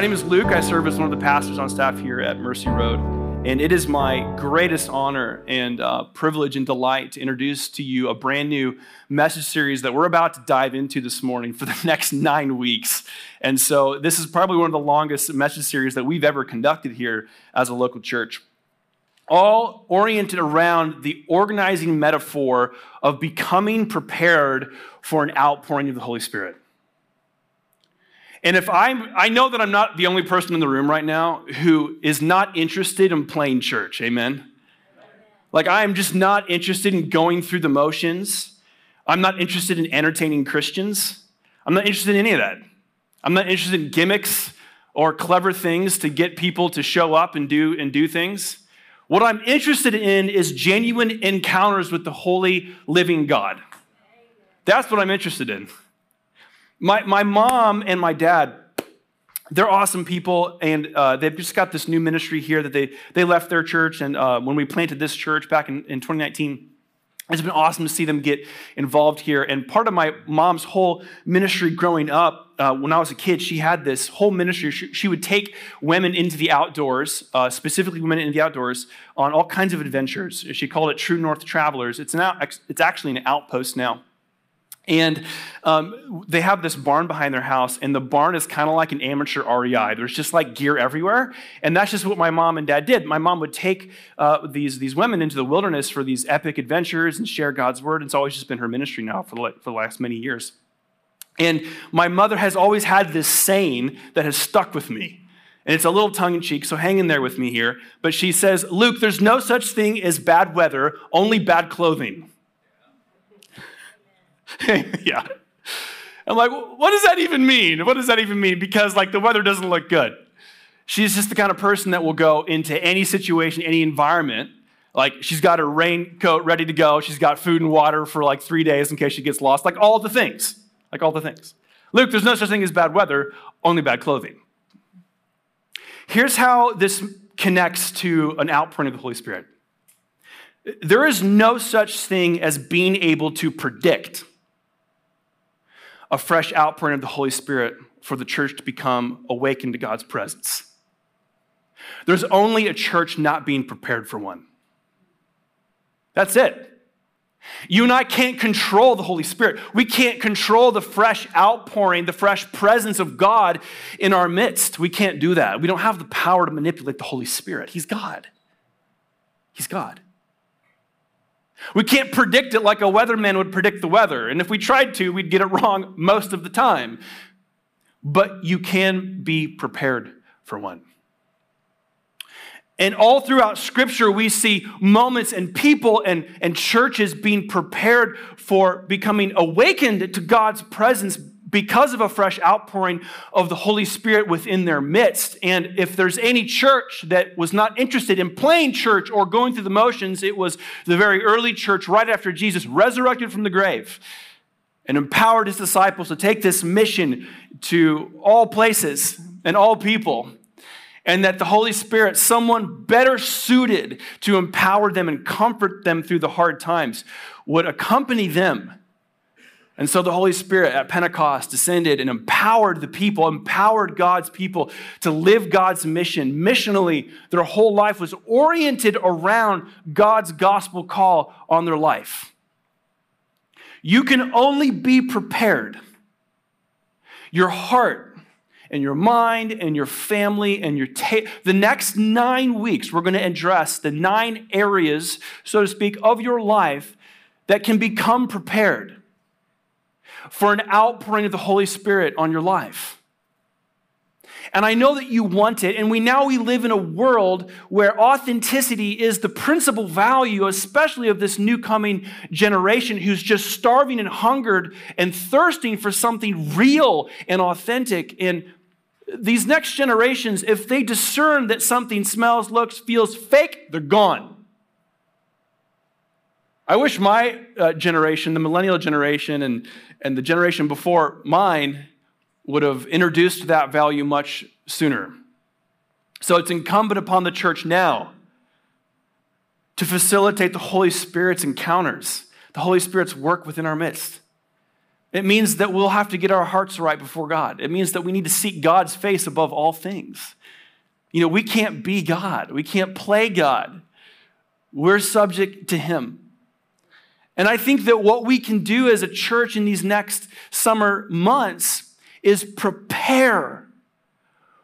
My name is Luke. I serve as one of the pastors on staff here at Mercy Road. And it is my greatest honor and uh, privilege and delight to introduce to you a brand new message series that we're about to dive into this morning for the next nine weeks. And so, this is probably one of the longest message series that we've ever conducted here as a local church. All oriented around the organizing metaphor of becoming prepared for an outpouring of the Holy Spirit. And if I'm, I know that I'm not the only person in the room right now who is not interested in playing church. Amen. Like, I am just not interested in going through the motions. I'm not interested in entertaining Christians. I'm not interested in any of that. I'm not interested in gimmicks or clever things to get people to show up and do, and do things. What I'm interested in is genuine encounters with the holy, living God. That's what I'm interested in. My, my mom and my dad, they're awesome people, and uh, they've just got this new ministry here that they, they left their church. And uh, when we planted this church back in, in 2019, it's been awesome to see them get involved here. And part of my mom's whole ministry growing up, uh, when I was a kid, she had this whole ministry. She, she would take women into the outdoors, uh, specifically women into the outdoors, on all kinds of adventures. She called it True North Travelers. It's, an out, it's actually an outpost now. And um, they have this barn behind their house, and the barn is kind of like an amateur REI. There's just like gear everywhere. And that's just what my mom and dad did. My mom would take uh, these, these women into the wilderness for these epic adventures and share God's word. It's always just been her ministry now for the, for the last many years. And my mother has always had this saying that has stuck with me. And it's a little tongue in cheek, so hang in there with me here. But she says, Luke, there's no such thing as bad weather, only bad clothing. yeah. I'm like, what does that even mean? What does that even mean? Because like the weather doesn't look good. She's just the kind of person that will go into any situation, any environment. Like she's got her raincoat ready to go. She's got food and water for like three days in case she gets lost. Like all the things. Like all the things. Luke, there's no such thing as bad weather, only bad clothing. Here's how this connects to an outpouring of the Holy Spirit. There is no such thing as being able to predict a fresh outpouring of the Holy Spirit for the church to become awakened to God's presence. There's only a church not being prepared for one. That's it. You and I can't control the Holy Spirit. We can't control the fresh outpouring, the fresh presence of God in our midst. We can't do that. We don't have the power to manipulate the Holy Spirit. He's God. He's God. We can't predict it like a weatherman would predict the weather. And if we tried to, we'd get it wrong most of the time. But you can be prepared for one. And all throughout Scripture, we see moments and people and, and churches being prepared for becoming awakened to God's presence because of a fresh outpouring of the Holy Spirit within their midst. And if there's any church that was not interested in playing church or going through the motions, it was the very early church right after Jesus resurrected from the grave and empowered his disciples to take this mission to all places and all people. And that the Holy Spirit, someone better suited to empower them and comfort them through the hard times, would accompany them and so the Holy Spirit at Pentecost descended and empowered the people, empowered God's people to live God's mission. Missionally, their whole life was oriented around God's gospel call on their life. You can only be prepared. Your heart and your mind and your family and your the next nine weeks we're going to address the nine areas so to speak of your life that can become prepared for an outpouring of the Holy Spirit on your life. And I know that you want it. And we now we live in a world where authenticity is the principal value, especially of this new coming generation who's just starving and hungered and thirsting for something real and authentic. And these next generations, if they discern that something smells, looks, feels fake, they're gone. I wish my uh, generation, the millennial generation, and, and the generation before mine would have introduced that value much sooner. So it's incumbent upon the church now to facilitate the Holy Spirit's encounters, the Holy Spirit's work within our midst. It means that we'll have to get our hearts right before God. It means that we need to seek God's face above all things. You know, we can't be God, we can't play God. We're subject to Him. And I think that what we can do as a church in these next summer months is prepare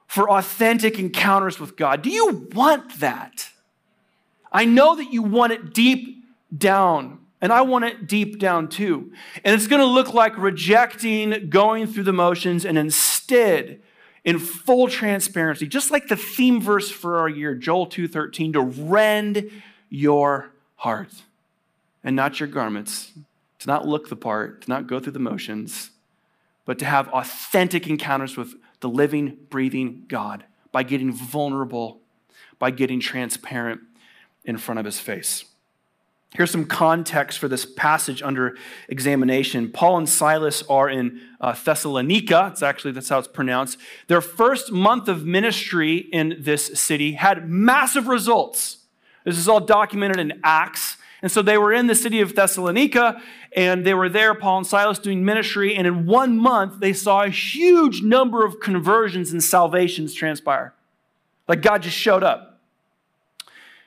for authentic encounters with God. Do you want that? I know that you want it deep down, and I want it deep down too. And it's going to look like rejecting going through the motions and instead in full transparency, just like the theme verse for our year, Joel 2:13, to rend your heart and not your garments, to not look the part, to not go through the motions, but to have authentic encounters with the living, breathing God by getting vulnerable, by getting transparent in front of his face. Here's some context for this passage under examination. Paul and Silas are in uh, Thessalonica. It's actually that's how it's pronounced. Their first month of ministry in this city had massive results. This is all documented in Acts. And so they were in the city of Thessalonica and they were there, Paul and Silas, doing ministry. And in one month, they saw a huge number of conversions and salvations transpire. Like God just showed up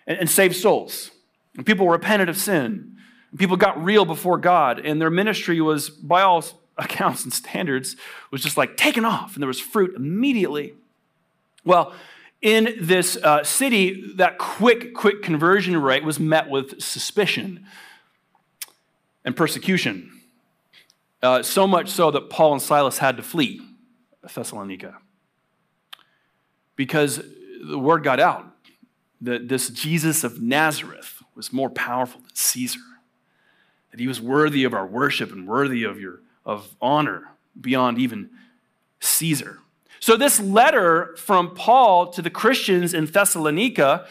and, and saved souls. And people repented of sin. And people got real before God. And their ministry was, by all accounts and standards, was just like taken off. And there was fruit immediately. Well, in this uh, city, that quick, quick conversion rate was met with suspicion and persecution. Uh, so much so that Paul and Silas had to flee Thessalonica because the word got out that this Jesus of Nazareth was more powerful than Caesar, that he was worthy of our worship and worthy of your of honor beyond even Caesar. So, this letter from Paul to the Christians in Thessalonica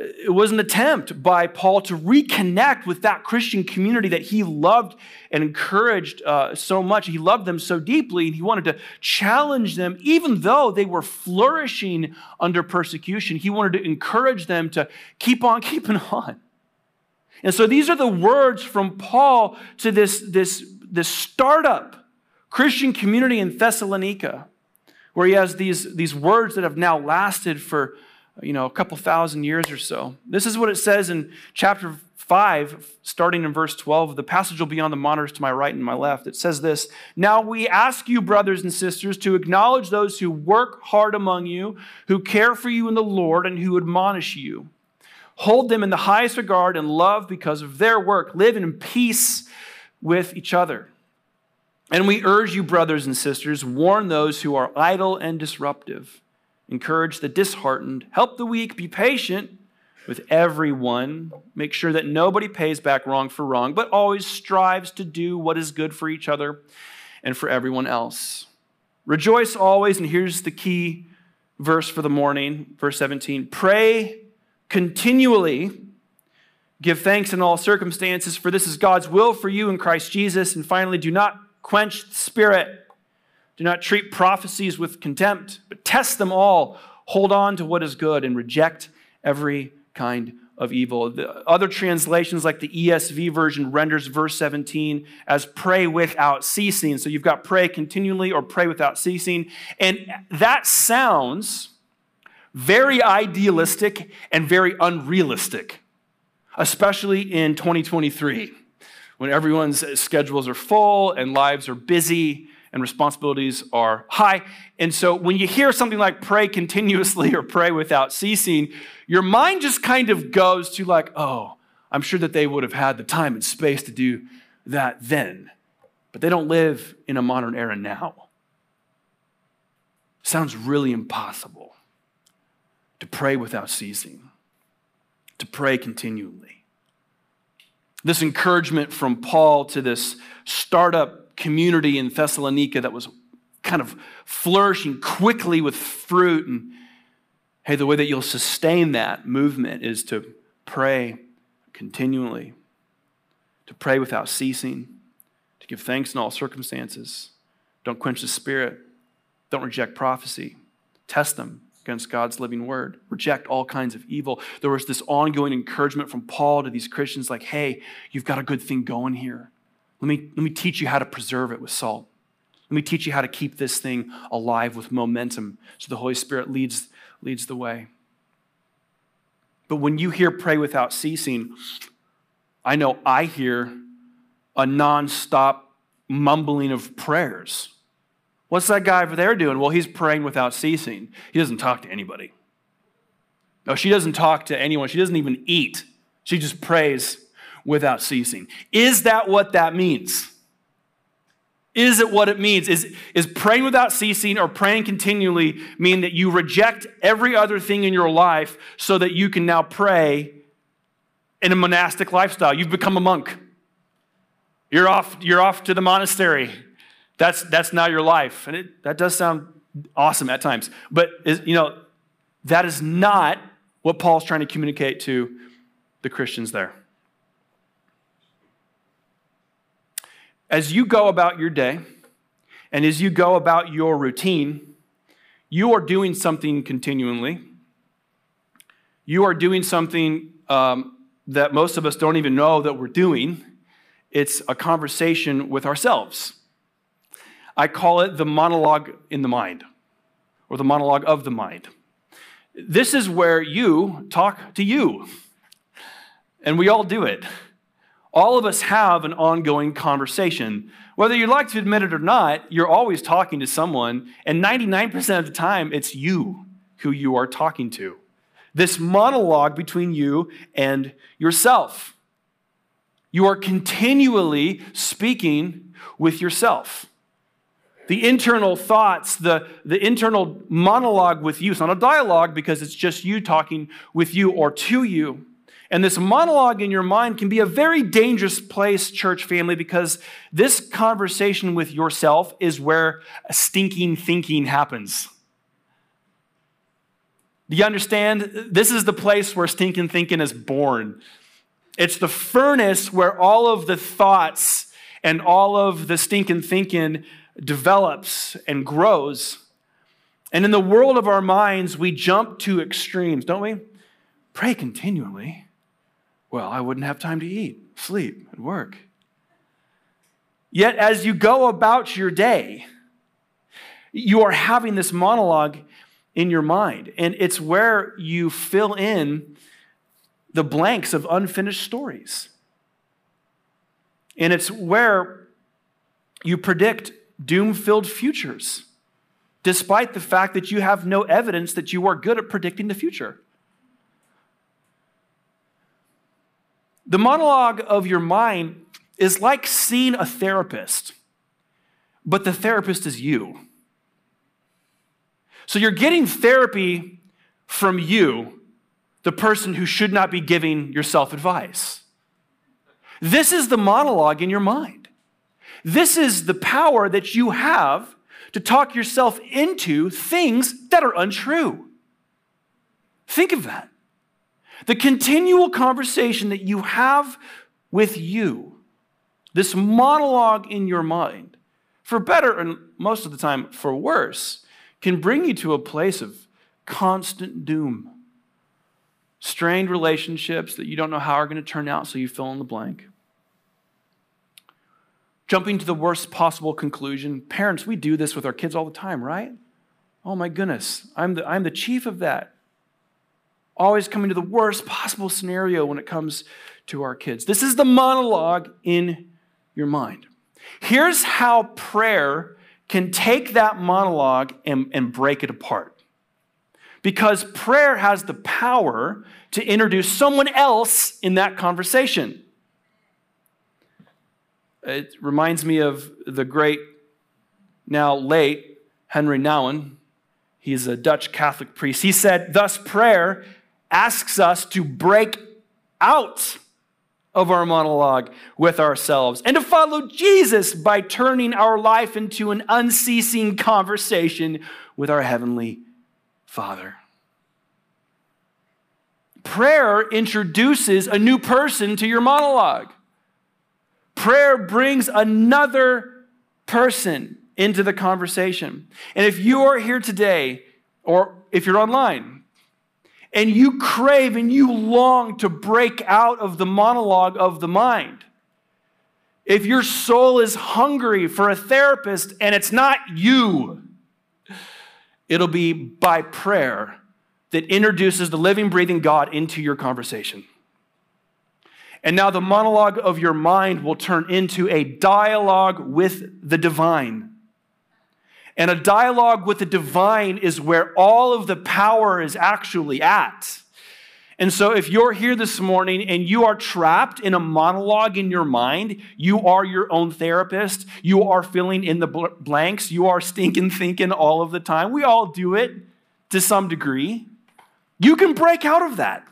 it was an attempt by Paul to reconnect with that Christian community that he loved and encouraged uh, so much. He loved them so deeply, and he wanted to challenge them, even though they were flourishing under persecution. He wanted to encourage them to keep on keeping on. And so these are the words from Paul to this, this, this startup Christian community in Thessalonica where he has these, these words that have now lasted for you know a couple thousand years or so. This is what it says in chapter 5 starting in verse 12 the passage will be on the monitors to my right and my left. It says this now we ask you brothers and sisters to acknowledge those who work hard among you who care for you in the lord and who admonish you. Hold them in the highest regard and love because of their work. Live in peace with each other and we urge you, brothers and sisters, warn those who are idle and disruptive, encourage the disheartened, help the weak, be patient with everyone. Make sure that nobody pays back wrong for wrong, but always strives to do what is good for each other and for everyone else. Rejoice always, and here's the key verse for the morning, verse 17 pray continually. Give thanks in all circumstances, for this is God's will for you in Christ Jesus. And finally, do not quench the spirit. Do not treat prophecies with contempt, but test them all. Hold on to what is good and reject every kind of evil. The other translations, like the ESV version, renders verse 17 as pray without ceasing. So you've got pray continually or pray without ceasing. And that sounds very idealistic and very unrealistic, especially in 2023 when everyone's schedules are full and lives are busy and responsibilities are high. And so when you hear something like pray continuously or pray without ceasing, your mind just kind of goes to like, oh, I'm sure that they would have had the time and space to do that then. But they don't live in a modern era now. Sounds really impossible to pray without ceasing, to pray continually. This encouragement from Paul to this startup community in Thessalonica that was kind of flourishing quickly with fruit. And hey, the way that you'll sustain that movement is to pray continually, to pray without ceasing, to give thanks in all circumstances. Don't quench the spirit, don't reject prophecy, test them, against God's living word, reject all kinds of evil. There was this ongoing encouragement from Paul to these Christians like, hey, you've got a good thing going here. Let me, let me teach you how to preserve it with salt. Let me teach you how to keep this thing alive with momentum so the Holy Spirit leads, leads the way. But when you hear pray without ceasing, I know I hear a nonstop mumbling of prayers. What's that guy over there doing? Well, he's praying without ceasing. He doesn't talk to anybody. No, she doesn't talk to anyone. She doesn't even eat. She just prays without ceasing. Is that what that means? Is it what it means? Is, is praying without ceasing or praying continually mean that you reject every other thing in your life so that you can now pray in a monastic lifestyle? You've become a monk. You're off, you're off to the monastery. That's, that's now your life. And it, that does sound awesome at times. But, is, you know, that is not what Paul's trying to communicate to the Christians there. As you go about your day and as you go about your routine, you are doing something continually. You are doing something um, that most of us don't even know that we're doing. It's a conversation with ourselves. I call it the monologue in the mind, or the monologue of the mind. This is where you talk to you, and we all do it. All of us have an ongoing conversation. Whether you like to admit it or not, you're always talking to someone, and 99% of the time, it's you who you are talking to. This monologue between you and yourself. You are continually speaking with yourself. The internal thoughts, the, the internal monologue with you. It's not a dialogue because it's just you talking with you or to you. And this monologue in your mind can be a very dangerous place, church family, because this conversation with yourself is where stinking thinking happens. Do you understand? This is the place where stinking thinking is born. It's the furnace where all of the thoughts and all of the stinking thinking develops and grows. And in the world of our minds, we jump to extremes, don't we? Pray continually. Well, I wouldn't have time to eat, sleep, and work. Yet, as you go about your day, you are having this monologue in your mind, and it's where you fill in the blanks of unfinished stories. And it's where you predict doom filled futures, despite the fact that you have no evidence that you are good at predicting the future. The monologue of your mind is like seeing a therapist, but the therapist is you. So you're getting therapy from you, the person who should not be giving yourself advice. This is the monologue in your mind. This is the power that you have to talk yourself into things that are untrue. Think of that. The continual conversation that you have with you, this monologue in your mind, for better and most of the time for worse, can bring you to a place of constant doom. Strained relationships that you don't know how are going to turn out, so you fill in the blank. Jumping to the worst possible conclusion. Parents, we do this with our kids all the time, right? Oh my goodness, I'm the, I'm the chief of that always coming to the worst possible scenario when it comes to our kids. This is the monologue in your mind. Here's how prayer can take that monologue and, and break it apart. Because prayer has the power to introduce someone else in that conversation. It reminds me of the great, now late, Henry Nouwen. He's a Dutch Catholic priest. He said, Thus, prayer asks us to break out of our monologue with ourselves and to follow Jesus by turning our life into an unceasing conversation with our Heavenly Father. Prayer introduces a new person to your monologue. Prayer brings another person into the conversation. And if you are here today, or if you're online, and you crave and you long to break out of the monologue of the mind. If your soul is hungry for a therapist and it's not you, it'll be by prayer that introduces the living, breathing God into your conversation. And now the monologue of your mind will turn into a dialogue with the divine. And a dialogue with the divine is where all of the power is actually at. And so, if you're here this morning and you are trapped in a monologue in your mind, you are your own therapist, you are filling in the blanks, you are stinking thinking all of the time. We all do it to some degree. You can break out of that,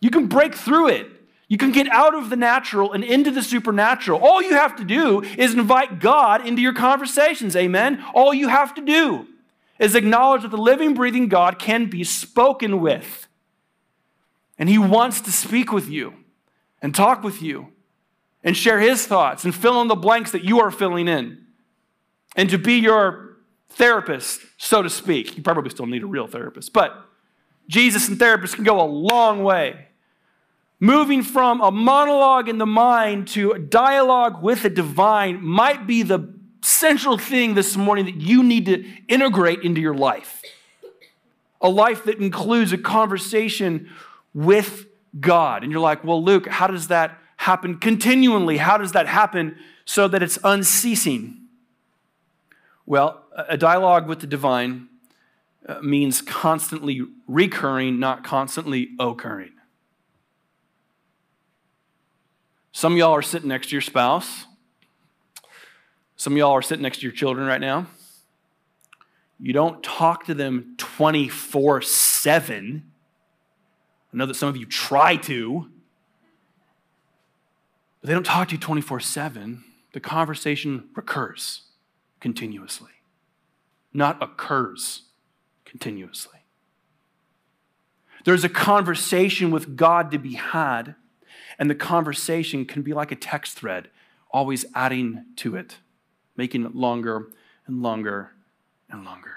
you can break through it. You can get out of the natural and into the supernatural. All you have to do is invite God into your conversations. Amen. All you have to do is acknowledge that the living, breathing God can be spoken with. And He wants to speak with you and talk with you and share His thoughts and fill in the blanks that you are filling in and to be your therapist, so to speak. You probably still need a real therapist, but Jesus and therapists can go a long way moving from a monologue in the mind to a dialogue with the divine might be the central thing this morning that you need to integrate into your life. A life that includes a conversation with God. And you're like, well, Luke, how does that happen continually? How does that happen so that it's unceasing? Well, a dialogue with the divine uh, means constantly recurring, not constantly occurring. Some of y'all are sitting next to your spouse. Some of y'all are sitting next to your children right now. You don't talk to them 24 7. I know that some of you try to, but they don't talk to you 24 7. The conversation recurs continuously, not occurs continuously. There's a conversation with God to be had and the conversation can be like a text thread, always adding to it, making it longer and longer and longer.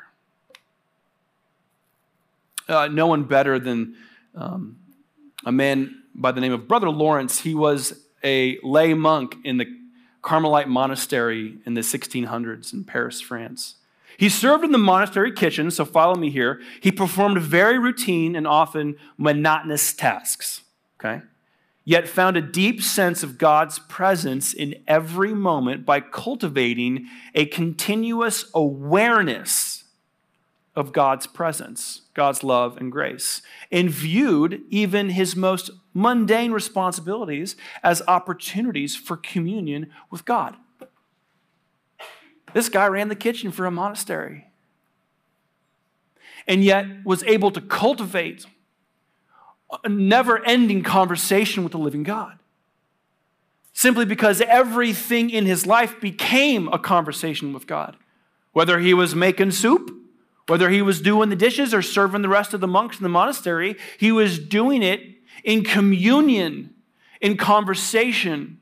Uh, no one better than um, a man by the name of Brother Lawrence. He was a lay monk in the Carmelite monastery in the 1600s in Paris, France. He served in the monastery kitchen, so follow me here. He performed very routine and often monotonous tasks. Okay? Yet found a deep sense of God's presence in every moment by cultivating a continuous awareness of God's presence, God's love and grace, and viewed even his most mundane responsibilities as opportunities for communion with God. This guy ran the kitchen for a monastery and yet was able to cultivate a never ending conversation with the living God. Simply because everything in his life became a conversation with God. Whether he was making soup, whether he was doing the dishes or serving the rest of the monks in the monastery, he was doing it in communion, in conversation,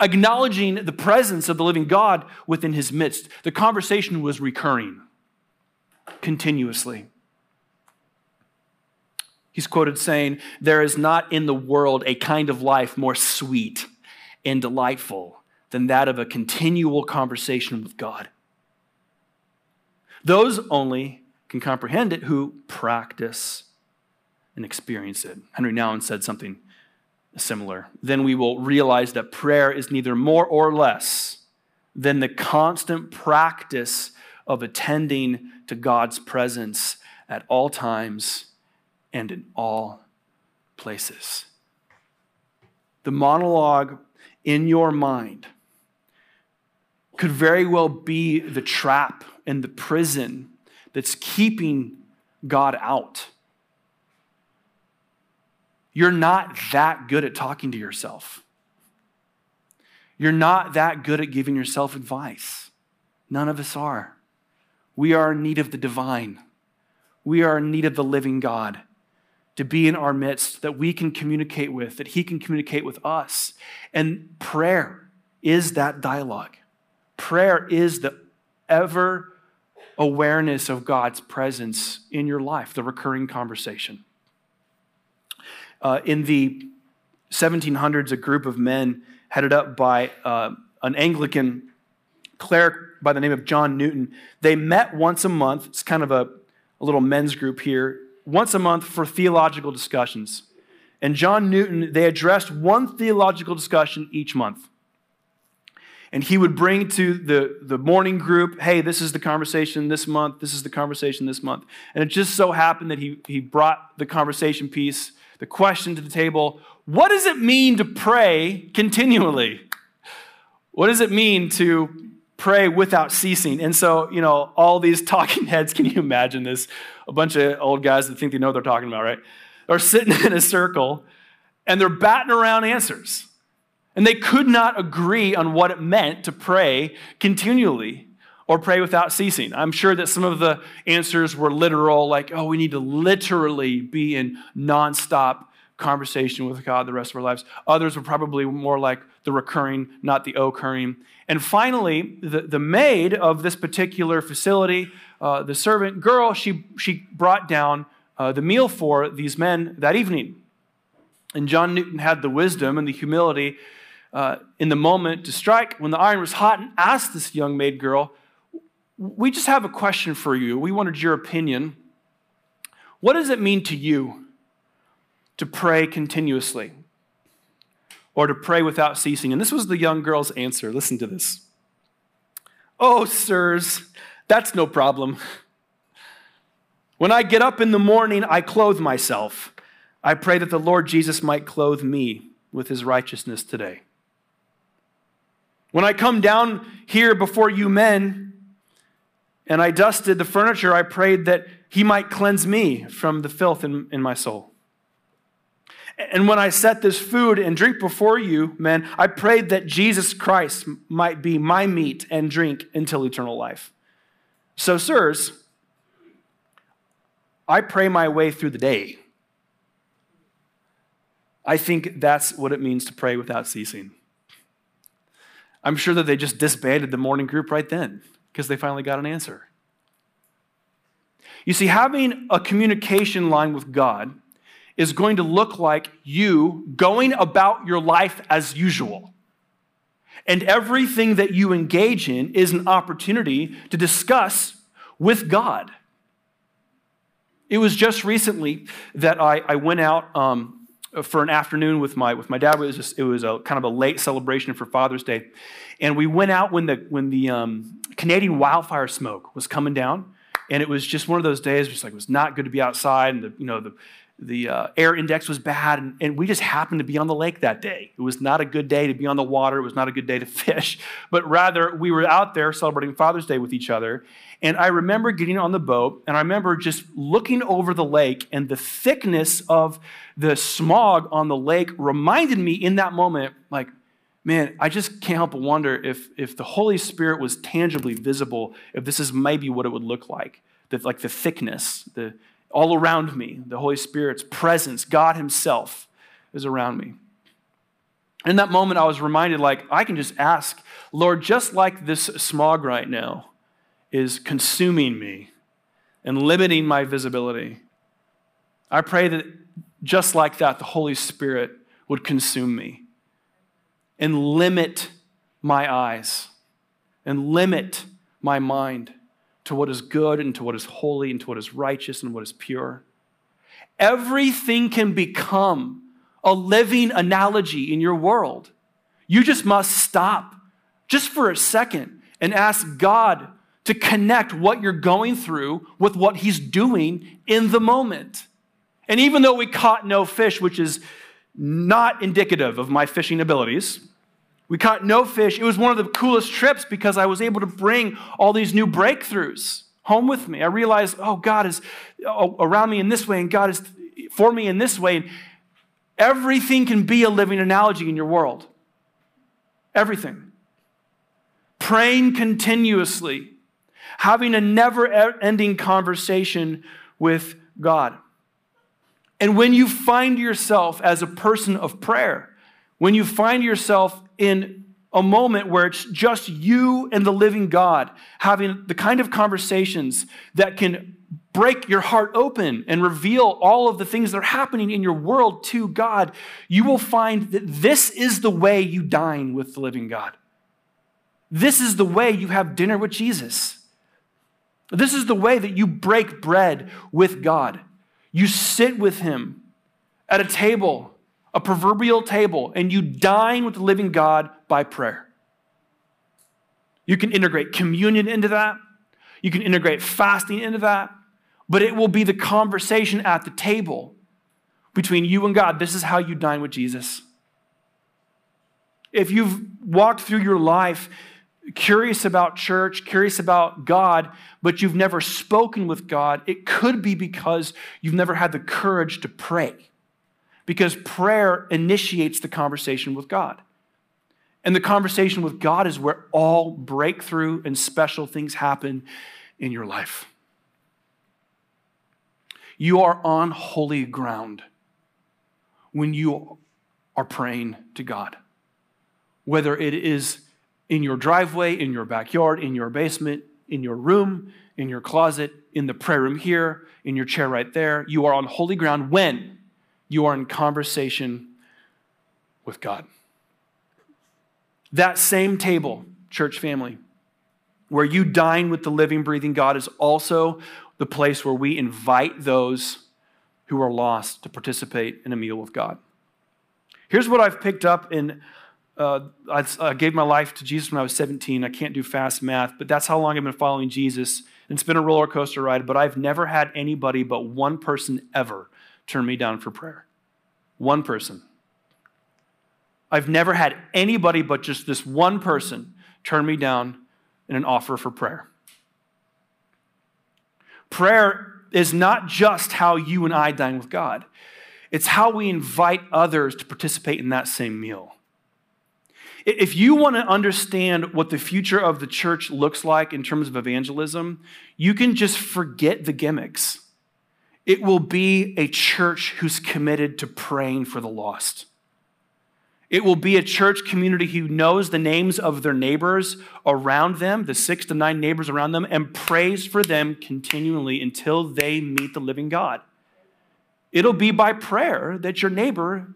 acknowledging the presence of the living God within his midst. The conversation was recurring continuously. He's quoted saying, There is not in the world a kind of life more sweet and delightful than that of a continual conversation with God. Those only can comprehend it who practice and experience it. Henry Nouwen said something similar. Then we will realize that prayer is neither more or less than the constant practice of attending to God's presence at all times and in all places. The monologue in your mind could very well be the trap and the prison that's keeping God out. You're not that good at talking to yourself. You're not that good at giving yourself advice. None of us are. We are in need of the divine. We are in need of the living God to be in our midst that we can communicate with, that He can communicate with us. And prayer is that dialogue. Prayer is the ever awareness of God's presence in your life, the recurring conversation. Uh, in the 1700s, a group of men headed up by uh, an Anglican cleric by the name of John Newton. They met once a month. It's kind of a, a little men's group here, once a month for theological discussions. And John Newton, they addressed one theological discussion each month. And he would bring to the, the morning group, hey, this is the conversation this month, this is the conversation this month. And it just so happened that he, he brought the conversation piece, the question to the table what does it mean to pray continually? What does it mean to pray without ceasing? And so, you know, all these talking heads, can you imagine this? A bunch of old guys that think they know what they're talking about, right? Are sitting in a circle and they're batting around answers. And they could not agree on what it meant to pray continually or pray without ceasing. I'm sure that some of the answers were literal, like, oh, we need to literally be in nonstop conversation with God the rest of our lives. Others were probably more like the recurring, not the occurring. And finally, the, the maid of this particular facility, uh, the servant girl, she, she brought down uh, the meal for these men that evening. And John Newton had the wisdom and the humility uh, in the moment to strike when the iron was hot and asked this young maid girl, We just have a question for you. We wanted your opinion. What does it mean to you to pray continuously or to pray without ceasing? And this was the young girl's answer. Listen to this. Oh, sirs, that's no problem. When I get up in the morning, I clothe myself. I pray that the Lord Jesus might clothe me with his righteousness today. When I come down here before you men and I dusted the furniture, I prayed that he might cleanse me from the filth in, in my soul. And when I set this food and drink before you, men, I prayed that Jesus Christ might be my meat and drink until eternal life. So, sirs, I pray my way through the day. I think that's what it means to pray without ceasing. I'm sure that they just disbanded the morning group right then because they finally got an answer. You see, having a communication line with God is going to look like you going about your life as usual. And everything that you engage in is an opportunity to discuss with God. It was just recently that I, I went out um, for an afternoon with my with my dad. It was just, it was a kind of a late celebration for Father's Day, and we went out when the when the um, Canadian wildfire smoke was coming down, and it was just one of those days. Just like it was not good to be outside, and the you know the the uh, air index was bad, and, and, we just happened to be on the lake that day. It was not a good day to be on the water. It was not a good day to fish, but rather we were out there celebrating Father's Day with each other. And I remember getting on the boat, and I remember just looking over the lake, and the thickness of the smog on the lake reminded me in that moment, like, man, I just can't help but wonder if, if the Holy Spirit was tangibly visible, if this is maybe what it would look like. The, like the thickness, the all around me, the Holy Spirit's presence, God Himself is around me. In that moment, I was reminded, like, I can just ask, Lord, just like this smog right now is consuming me and limiting my visibility, I pray that just like that, the Holy Spirit would consume me and limit my eyes and limit my mind to what is good and to what is holy and to what is righteous and what is pure. Everything can become a living analogy in your world. You just must stop just for a second and ask God to connect what you're going through with what He's doing in the moment. And even though we caught no fish, which is not indicative of my fishing abilities, we caught no fish. It was one of the coolest trips because I was able to bring all these new breakthroughs home with me. I realized, oh, God is oh, around me in this way, and God is for me in this way. And Everything can be a living analogy in your world. Everything. Praying continuously, having a never ending conversation with God. And when you find yourself as a person of prayer, when you find yourself in a moment where it's just you and the living God having the kind of conversations that can break your heart open and reveal all of the things that are happening in your world to God, you will find that this is the way you dine with the living God. This is the way you have dinner with Jesus. This is the way that you break bread with God. You sit with Him at a table, a proverbial table, and you dine with the living God by prayer. You can integrate communion into that, you can integrate fasting into that, but it will be the conversation at the table between you and God. This is how you dine with Jesus. If you've walked through your life curious about church, curious about God, but you've never spoken with God, it could be because you've never had the courage to pray. Because prayer initiates the conversation with God. And the conversation with God is where all breakthrough and special things happen in your life. You are on holy ground when you are praying to God. Whether it is in your driveway, in your backyard, in your basement, in your room, in your closet, in the prayer room here, in your chair right there, you are on holy ground when you are in conversation with God. That same table, church family, where you dine with the living, breathing God, is also the place where we invite those who are lost to participate in a meal with God. Here's what I've picked up in. Uh, I, gave my life to Jesus when I was 17. I can't do fast math, but that's how long I've been following Jesus. And it's been a roller coaster ride, but I've never had anybody but one person ever turn me down for prayer. One person. I've never had anybody but just this one person turn me down in an offer for prayer. Prayer is not just how you and I dine with God, it's how we invite others to participate in that same meal. If you want to understand what the future of the church looks like in terms of evangelism, you can just forget the gimmicks. It will be a church who's committed to praying for the lost. It will be a church community who knows the names of their neighbors around them, the six to nine neighbors around them, and prays for them continually until they meet the living God. It'll be by prayer that your neighbor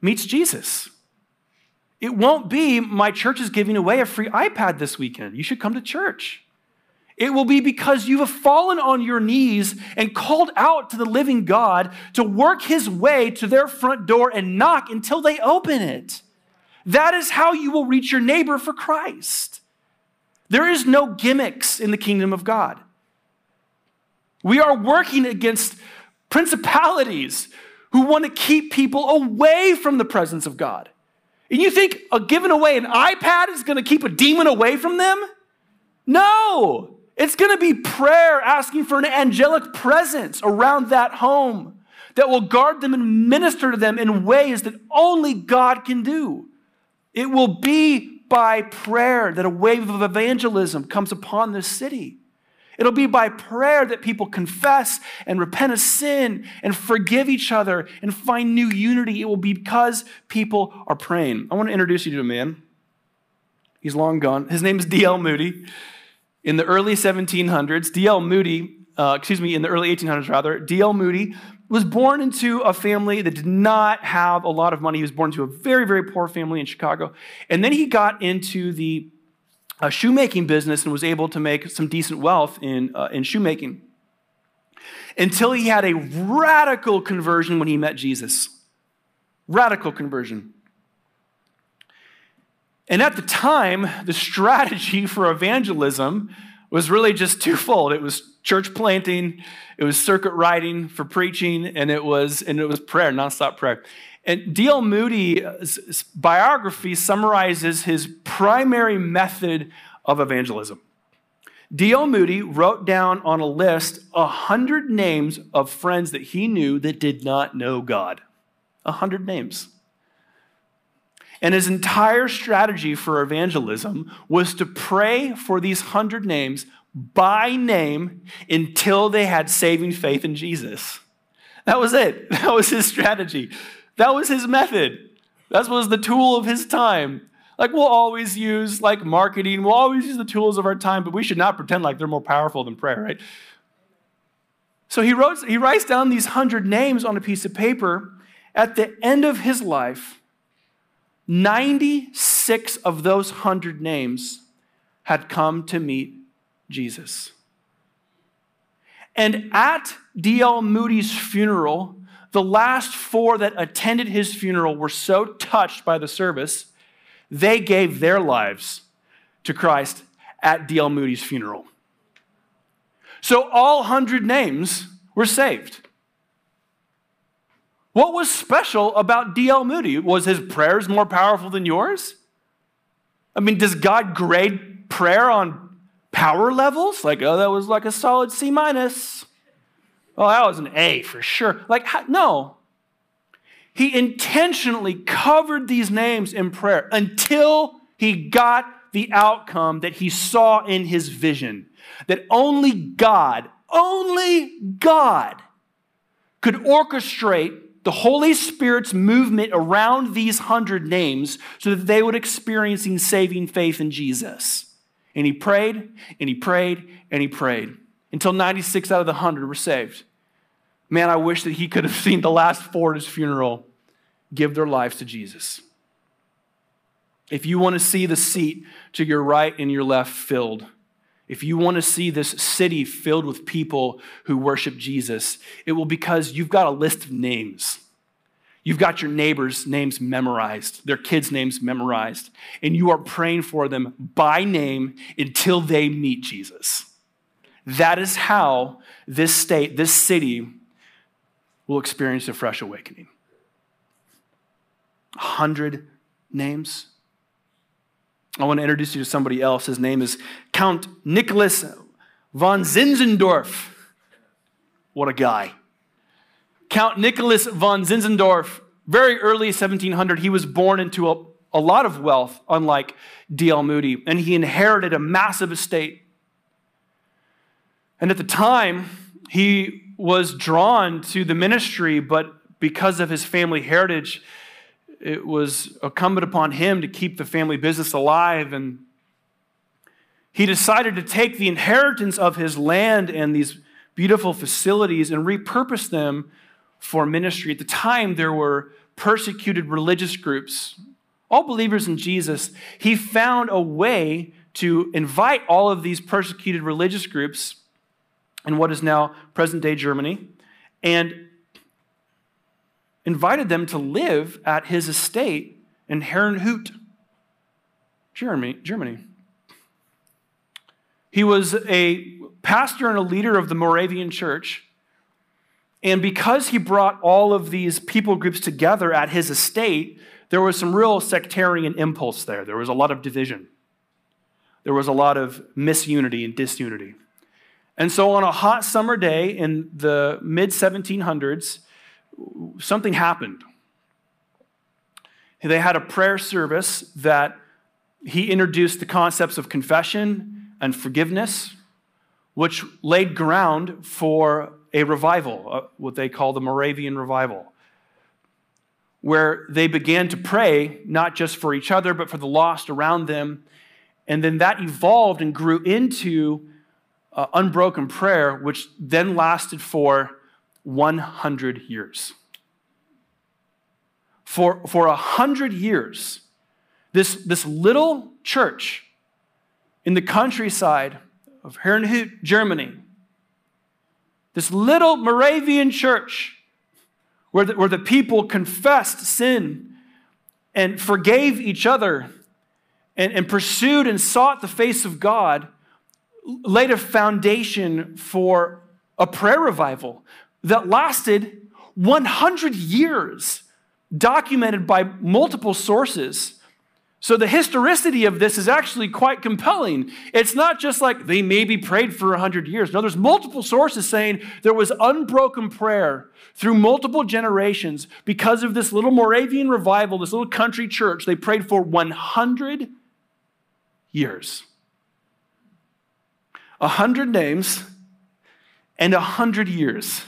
meets Jesus. It won't be my church is giving away a free iPad this weekend. You should come to church. It will be because you have fallen on your knees and called out to the living God to work his way to their front door and knock until they open it. That is how you will reach your neighbor for Christ. There is no gimmicks in the kingdom of God. We are working against principalities who want to keep people away from the presence of God. And you think a giving away an iPad is going to keep a demon away from them? No. It's going to be prayer asking for an angelic presence around that home that will guard them and minister to them in ways that only God can do. It will be by prayer that a wave of evangelism comes upon this city. It'll be by prayer that people confess and repent of sin and forgive each other and find new unity. It will be because people are praying. I want to introduce you to a man. He's long gone. His name is D.L. Moody. In the early 1700s, D.L. Moody, uh, excuse me, in the early 1800s rather, D.L. Moody was born into a family that did not have a lot of money. He was born into a very, very poor family in Chicago. And then he got into the uh, shoemaking business and was able to make some decent wealth in, uh, in shoemaking until he had a radical conversion when he met Jesus. Radical conversion. And at the time, the strategy for evangelism was really just twofold. It was church planting, it was circuit riding for preaching, and it was and it was prayer, nonstop prayer. And D.L. Moody's biography summarizes his primary method of evangelism. D.L. Moody wrote down on a list a hundred names of friends that he knew that did not know God. A hundred names. And his entire strategy for evangelism was to pray for these hundred names by name until they had saving faith in Jesus. That was it. That was his strategy. That was his method. That was the tool of his time. Like we'll always use like marketing, we'll always use the tools of our time, but we should not pretend like they're more powerful than prayer, right? So he wrote, he writes down these hundred names on a piece of paper. At the end of his life, 96 of those 100 names had come to meet Jesus. And at D.L. Moody's funeral, the last four that attended his funeral were so touched by the service, they gave their lives to Christ at D.L. Moody's funeral. So all 100 names were saved. What was special about D.L. Moody? Was his prayers more powerful than yours? I mean, does God grade prayer on power levels? Like, oh, that was like a solid C minus. Oh, that was an A for sure. Like, no. He intentionally covered these names in prayer until he got the outcome that he saw in his vision. That only God, only God could orchestrate the Holy Spirit's movement around these hundred names so that they would experiencing saving faith in Jesus. And he prayed and he prayed and he prayed until 96 out of the 100 were saved. Man, I wish that he could have seen the last four at his funeral give their lives to Jesus. If you want to see the seat to your right and your left filled, if you want to see this city filled with people who worship Jesus, it will because you've got a list of names. You've got your neighbors' names memorized, their kids' names memorized, and you are praying for them by name until they meet Jesus. That is how this state, this city, will experience a fresh awakening. Hundred names I want to introduce you to somebody else. His name is Count Nicholas von Zinzendorf. What a guy. Count Nicholas von Zinzendorf, very early 1700, he was born into a, a lot of wealth, unlike D.L. Moody, and he inherited a massive estate. And at the time, he was drawn to the ministry, but because of his family heritage, it was incumbent upon him to keep the family business alive. And he decided to take the inheritance of his land and these beautiful facilities and repurpose them for ministry. At the time, there were persecuted religious groups, all believers in Jesus. He found a way to invite all of these persecuted religious groups in what is now present day Germany and invited them to live at his estate in Herrnhut, Germany. He was a pastor and a leader of the Moravian church. And because he brought all of these people groups together at his estate, there was some real sectarian impulse there. There was a lot of division. There was a lot of misunity and disunity. And so, on a hot summer day in the mid 1700s, something happened. They had a prayer service that he introduced the concepts of confession and forgiveness, which laid ground for a revival, uh, what they call the Moravian revival, where they began to pray not just for each other, but for the lost around them. And then that evolved and grew into uh, unbroken prayer, which then lasted for 100 years. For, for 100 years, this, this little church in the countryside of Herrnhut, Germany, this little Moravian church where the, where the people confessed sin and forgave each other and, and pursued and sought the face of God, laid a foundation for a prayer revival that lasted 100 years, documented by multiple sources. So the historicity of this is actually quite compelling. It's not just like they maybe prayed for 100 years. No, there's multiple sources saying there was unbroken prayer through multiple generations because of this little Moravian revival, this little country church. They prayed for 100 years. 100 names and 100 years.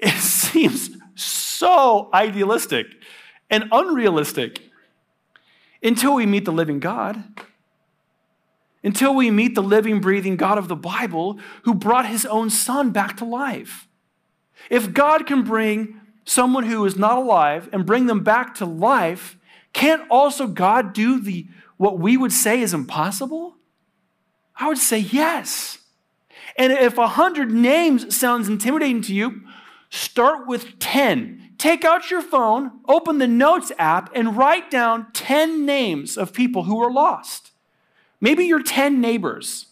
It seems so idealistic and unrealistic until we meet the living God. Until we meet the living, breathing God of the Bible who brought his own son back to life. If God can bring someone who is not alive and bring them back to life, can't also God do the what we would say is impossible? I would say yes. And if a hundred names sounds intimidating to you, start with 10. Take out your phone, open the notes app, and write down 10 names of people who are lost. Maybe your 10 neighbors,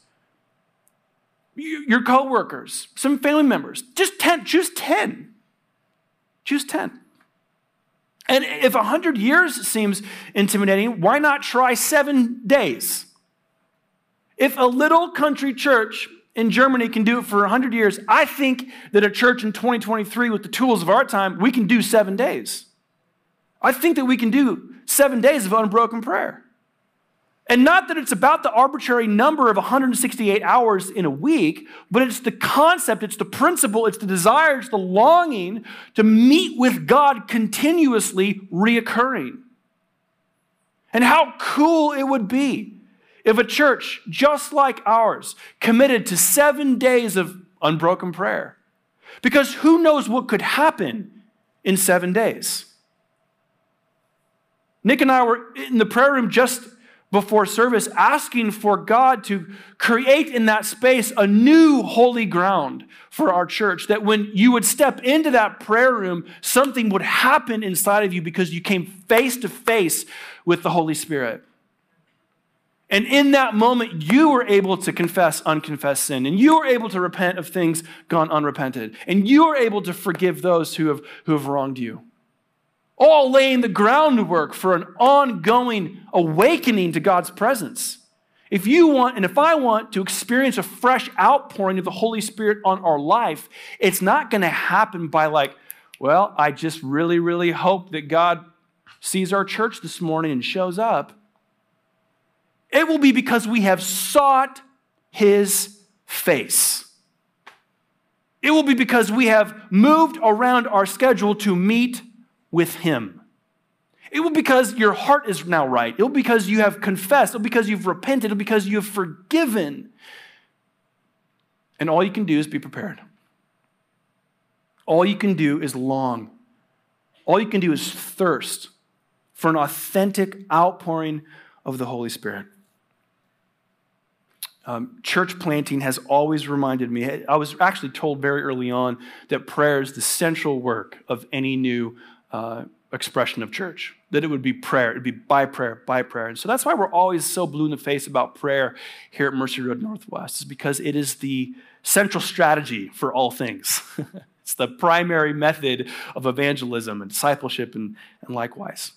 your coworkers, some family members. Just 10, choose 10. Choose 10. And if 100 years seems intimidating, why not try seven days? If a little country church in Germany can do it for 100 years, I think that a church in 2023 with the tools of our time, we can do seven days. I think that we can do seven days of unbroken prayer. And not that it's about the arbitrary number of 168 hours in a week, but it's the concept, it's the principle, it's the desire, it's the longing to meet with God continuously reoccurring. And how cool it would be if a church just like ours committed to seven days of unbroken prayer. Because who knows what could happen in seven days? Nick and I were in the prayer room just before service, asking for God to create in that space a new holy ground for our church. That when you would step into that prayer room, something would happen inside of you because you came face to face with the Holy Spirit. And in that moment, you were able to confess unconfessed sin, and you were able to repent of things gone unrepented, and you were able to forgive those who have, who have wronged you all laying the groundwork for an ongoing awakening to God's presence. If you want, and if I want to experience a fresh outpouring of the Holy Spirit on our life, it's not going to happen by, like, well, I just really, really hope that God sees our church this morning and shows up. It will be because we have sought his face. It will be because we have moved around our schedule to meet with Him. It will be because your heart is now right. It will be because you have confessed. It will be because you've repented. It will be because you have forgiven. And all you can do is be prepared. All you can do is long. All you can do is thirst for an authentic outpouring of the Holy Spirit. Um, church planting has always reminded me, I was actually told very early on that prayer is the central work of any new uh, expression of church, that it would be prayer. It'd be by prayer, by prayer. And so that's why we're always so blue in the face about prayer here at Mercy Road Northwest, is because it is the central strategy for all things. it's the primary method of evangelism and discipleship and, and likewise.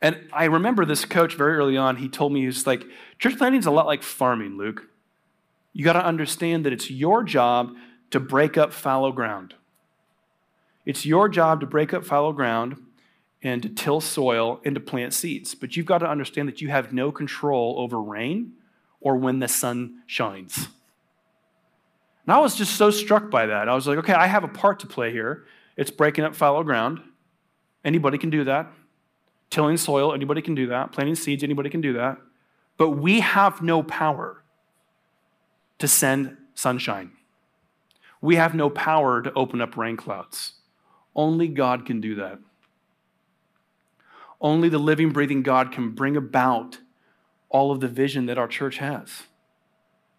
And I remember this coach very early on, he told me, he was like, church planting is a lot like farming, Luke. You got to understand that it's your job to break up fallow ground. It's your job to break up fallow ground and to till soil and to plant seeds. But you've got to understand that you have no control over rain or when the sun shines. And I was just so struck by that. I was like, okay, I have a part to play here. It's breaking up fallow ground. Anybody can do that. Tilling soil, anybody can do that. Planting seeds, anybody can do that. But we have no power to send sunshine. We have no power to open up rain clouds. Only God can do that. Only the living, breathing God can bring about all of the vision that our church has.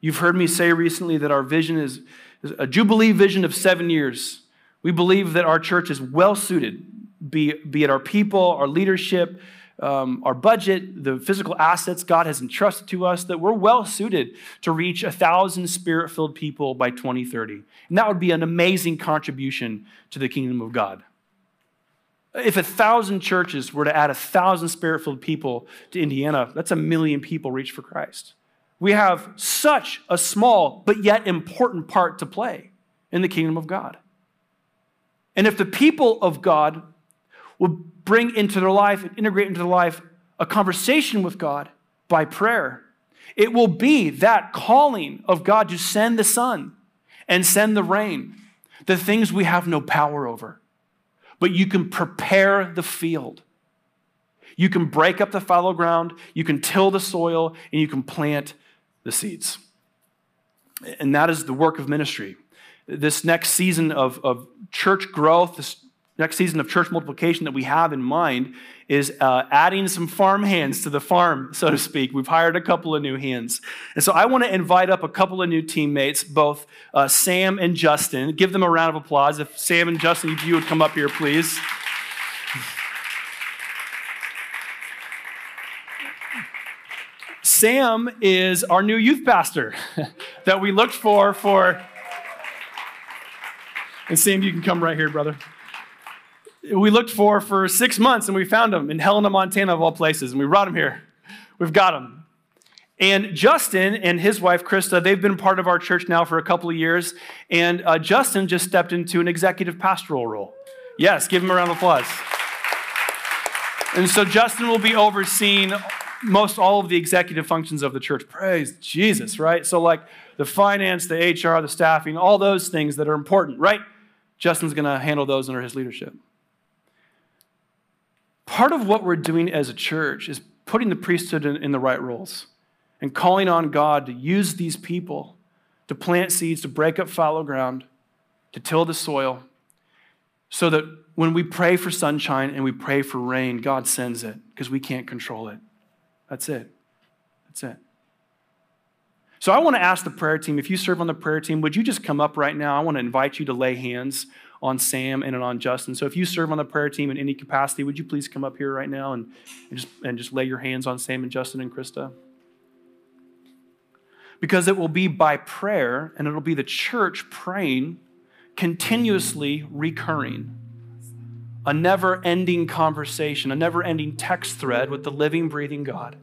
You've heard me say recently that our vision is a Jubilee vision of seven years. We believe that our church is well suited, be, be it our people, our leadership, um, our budget, the physical assets God has entrusted to us, that we're well suited to reach a thousand spirit filled people by 2030. And that would be an amazing contribution to the kingdom of God. If a thousand churches were to add a thousand spirit filled people to Indiana, that's a million people reached for Christ. We have such a small but yet important part to play in the kingdom of God. And if the people of God will bring into their life and integrate into their life a conversation with God by prayer. It will be that calling of God to send the sun and send the rain, the things we have no power over. But you can prepare the field. You can break up the fallow ground, you can till the soil, and you can plant the seeds. And that is the work of ministry. This next season of, of church growth, this next season of church multiplication that we have in mind is uh, adding some farm hands to the farm, so to speak. We've hired a couple of new hands. And so I want to invite up a couple of new teammates, both uh, Sam and Justin. Give them a round of applause. If Sam and Justin, if you would come up here, please. Sam is our new youth pastor that we looked for for. And Sam, you can come right here, brother. We looked for for six months and we found him in Helena, Montana, of all places, and we brought him here. We've got him. And Justin and his wife, Krista, they've been part of our church now for a couple of years. And uh, Justin just stepped into an executive pastoral role. Yes, give him a round of applause. And so Justin will be overseeing most all of the executive functions of the church. Praise Jesus, right? So, like the finance, the HR, the staffing, all those things that are important, right? Justin's going to handle those under his leadership. Part of what we're doing as a church is putting the priesthood in, in the right roles and calling on God to use these people to plant seeds, to break up fallow ground, to till the soil, so that when we pray for sunshine and we pray for rain, God sends it because we can't control it. That's it. That's it. So I want to ask the prayer team if you serve on the prayer team, would you just come up right now? I want to invite you to lay hands on Sam and on Justin. So if you serve on the prayer team in any capacity, would you please come up here right now and, and, just, and just lay your hands on Sam and Justin and Krista? Because it will be by prayer and it'll be the church praying continuously recurring a never ending conversation, a never ending text thread with the living, breathing God.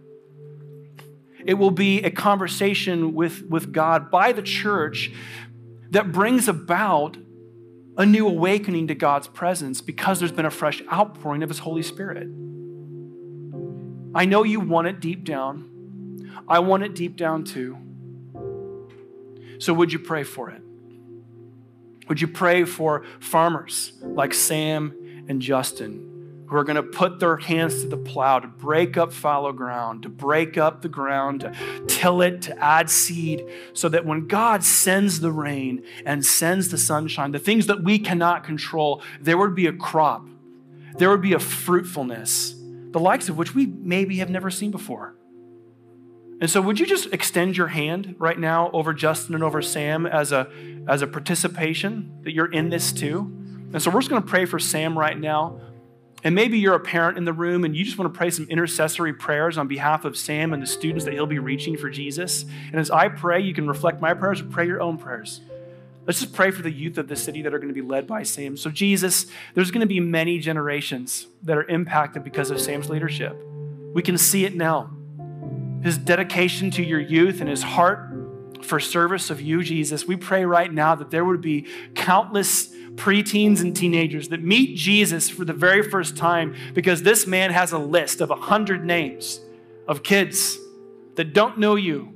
It will be a conversation with, with God by the church that brings about a new awakening to God's presence because there's been a fresh outpouring of His Holy Spirit. I know you want it deep down. I want it deep down too. So, would you pray for it? Would you pray for farmers like Sam and Justin who are going to put their hands to the plow to break up fallow ground, to break up the ground, to till it, to add seed, so that when God sends the rain and sends the sunshine, the things that we cannot control, there would be a crop, there would be a fruitfulness, the likes of which we maybe have never seen before. And so, would you just extend your hand right now over Justin and over Sam as a, as a participation that you're in this too? And so we're just going to pray for Sam right now. And maybe you're a parent in the room and you just want to pray some intercessory prayers on behalf of Sam and the students that he'll be reaching for Jesus. And as I pray, you can reflect my prayers or pray your own prayers. Let's just pray for the youth of the city that are going to be led by Sam. So, Jesus, there's going to be many generations that are impacted because of Sam's leadership. We can see it now. His dedication to your youth and his heart for service of you, Jesus, we pray right now that there would be countless preteens and teenagers that meet Jesus for the very first time because this man has a list of 100 names of kids that don't know you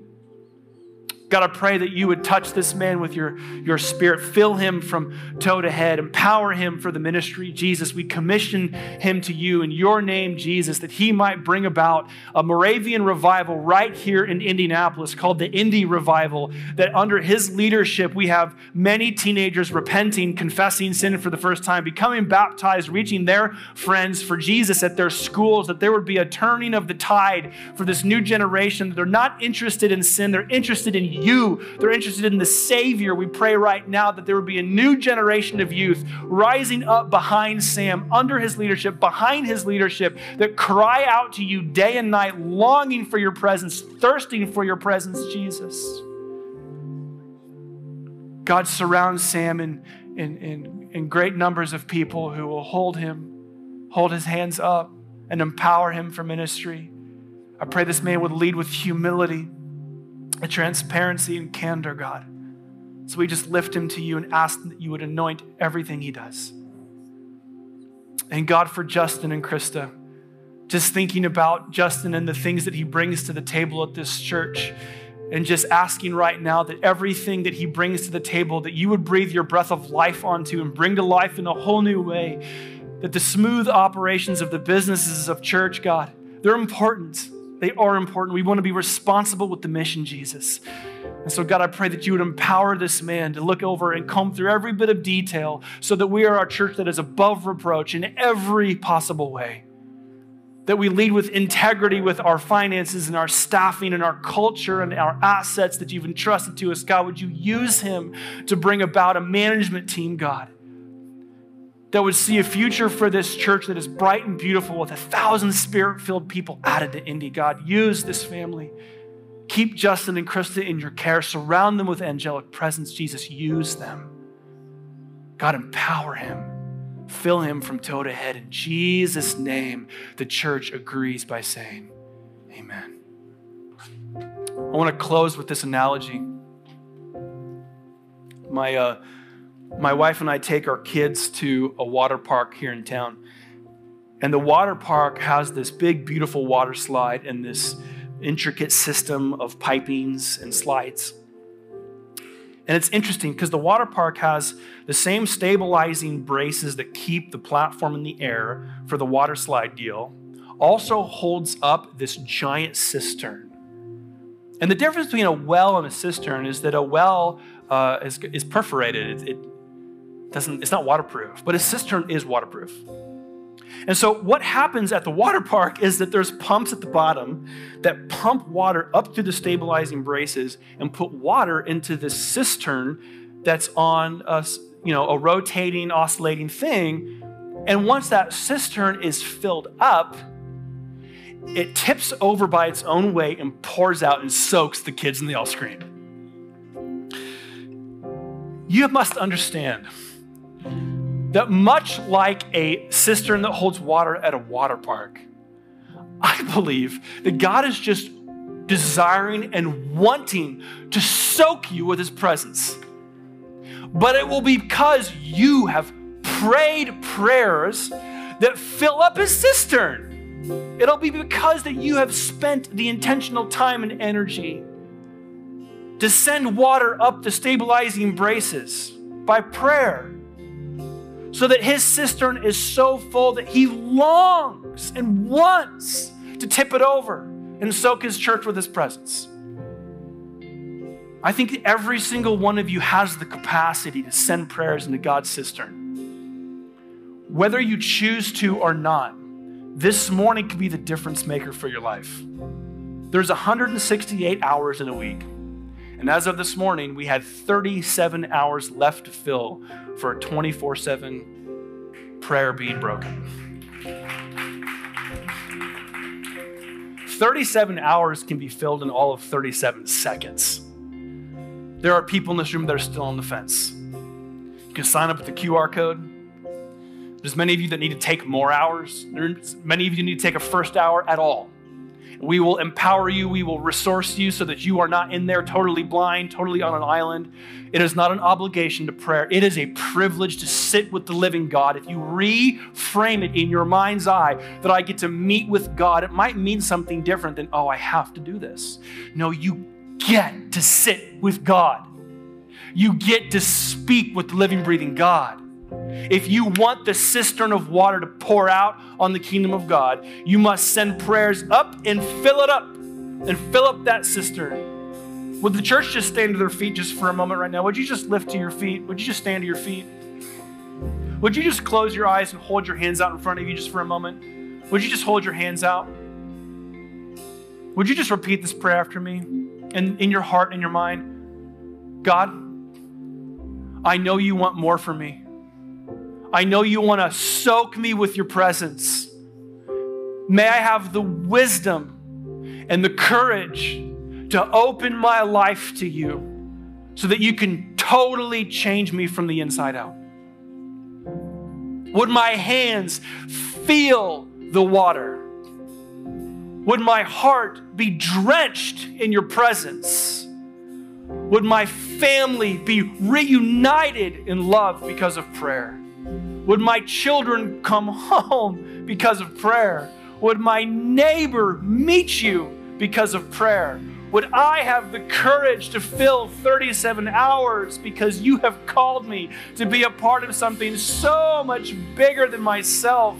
God, I pray that you would touch this man with your, your spirit, fill him from toe to head, empower him for the ministry. Jesus, we commission him to you in your name, Jesus, that he might bring about a Moravian revival right here in Indianapolis called the Indy Revival. That under his leadership, we have many teenagers repenting, confessing sin for the first time, becoming baptized, reaching their friends for Jesus at their schools, that there would be a turning of the tide for this new generation. They're not interested in sin, they're interested in you. They're interested in the Savior. We pray right now that there would be a new generation of youth rising up behind Sam, under his leadership, behind his leadership, that cry out to you day and night, longing for your presence, thirsting for your presence, Jesus. God surrounds Sam in, in, in, in great numbers of people who will hold him, hold his hands up, and empower him for ministry. I pray this man would lead with humility a transparency and candor, God. So we just lift him to you and ask that you would anoint everything he does. And God, for Justin and Krista, just thinking about Justin and the things that he brings to the table at this church, and just asking right now that everything that he brings to the table, that you would breathe your breath of life onto and bring to life in a whole new way. That the smooth operations of the businesses of church, God, they're important. They are important. We want to be responsible with the mission, Jesus. And so, God, I pray that you would empower this man to look over and comb through every bit of detail so that we are a church that is above reproach in every possible way. That we lead with integrity with our finances and our staffing and our culture and our assets that you've entrusted to us. God, would you use him to bring about a management team, God? That would see a future for this church that is bright and beautiful with a thousand spirit filled people added to Indy. God, use this family. Keep Justin and Krista in your care. Surround them with angelic presence. Jesus, use them. God, empower him. Fill him from toe to head. In Jesus' name, the church agrees by saying, Amen. I want to close with this analogy. My, uh, my wife and I take our kids to a water park here in town. And the water park has this big, beautiful water slide and this intricate system of pipings and slides. And it's interesting because the water park has the same stabilizing braces that keep the platform in the air for the water slide deal, also holds up this giant cistern. And the difference between a well and a cistern is that a well uh, is, is perforated. It, it, doesn't, it's not waterproof, but a cistern is waterproof. And so, what happens at the water park is that there's pumps at the bottom that pump water up through the stabilizing braces and put water into this cistern that's on a, you know, a rotating, oscillating thing. And once that cistern is filled up, it tips over by its own weight and pours out and soaks the kids, and they all scream. You must understand that much like a cistern that holds water at a water park, I believe that God is just desiring and wanting to soak you with his presence. But it will be because you have prayed prayers that fill up his cistern. It'll be because that you have spent the intentional time and energy to send water up the stabilizing braces by prayer so that his cistern is so full that he longs and wants to tip it over and soak his church with his presence. I think every single one of you has the capacity to send prayers into God's cistern. Whether you choose to or not, this morning could be the difference maker for your life. There's 168 hours in a week. And as of this morning, we had 37 hours left to fill for a 24 7 prayer being broken. 37 hours can be filled in all of 37 seconds. There are people in this room that are still on the fence. You can sign up with the QR code. There's many of you that need to take more hours. There's many of you need to take a first hour at all. We will empower you. We will resource you so that you are not in there totally blind, totally on an island. It is not an obligation to prayer. It is a privilege to sit with the living God. If you reframe it in your mind's eye that I get to meet with God, it might mean something different than, oh, I have to do this. No, you get to sit with God. You get to speak with the living, breathing God. If you want the cistern of water to pour out on the kingdom of God, you must send prayers up and fill it up and fill up that cistern. Would the church just stand to their feet just for a moment right now? Would you just lift to your feet? Would you just stand to your feet? Would you just close your eyes and hold your hands out in front of you just for a moment? Would you just hold your hands out? Would you just repeat this prayer after me? And in your heart and your mind, God, I know you want more for me. I know you want to soak me with your presence. May I have the wisdom and the courage to open my life to you so that you can totally change me from the inside out. Would my hands feel the water? Would my heart be drenched in your presence? Would my family be reunited in love because of prayer? Would my children come home because of prayer? Would my neighbor meet you because of prayer? Would I have the courage to fill 37 hours because you have called me to be a part of something so much bigger than myself?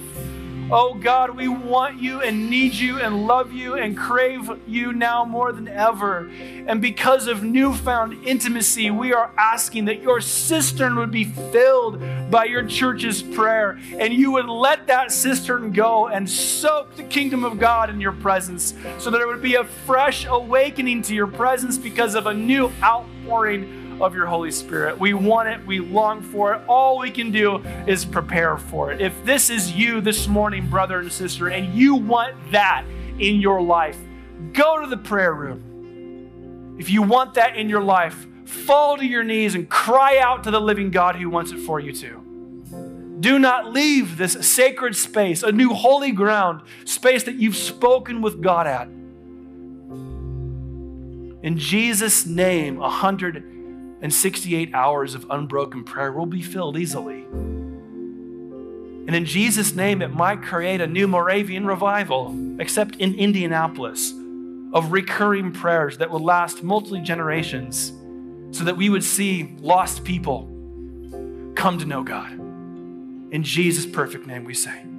Oh God, we want you and need you and love you and crave you now more than ever. And because of newfound intimacy, we are asking that your cistern would be filled by your church's prayer and you would let that cistern go and soak the kingdom of God in your presence so that there would be a fresh awakening to your presence because of a new outpouring of your Holy Spirit. We want it, we long for it. All we can do is prepare for it. If this is you this morning, brother and sister, and you want that in your life, go to the prayer room. If you want that in your life, fall to your knees and cry out to the living God who wants it for you too. Do not leave this sacred space, a new holy ground, space that you've spoken with God at. In Jesus' name, a hundred and 68 hours of unbroken prayer will be filled easily. And in Jesus' name, it might create a new Moravian revival, except in Indianapolis, of recurring prayers that will last multiple generations so that we would see lost people come to know God. In Jesus' perfect name, we say.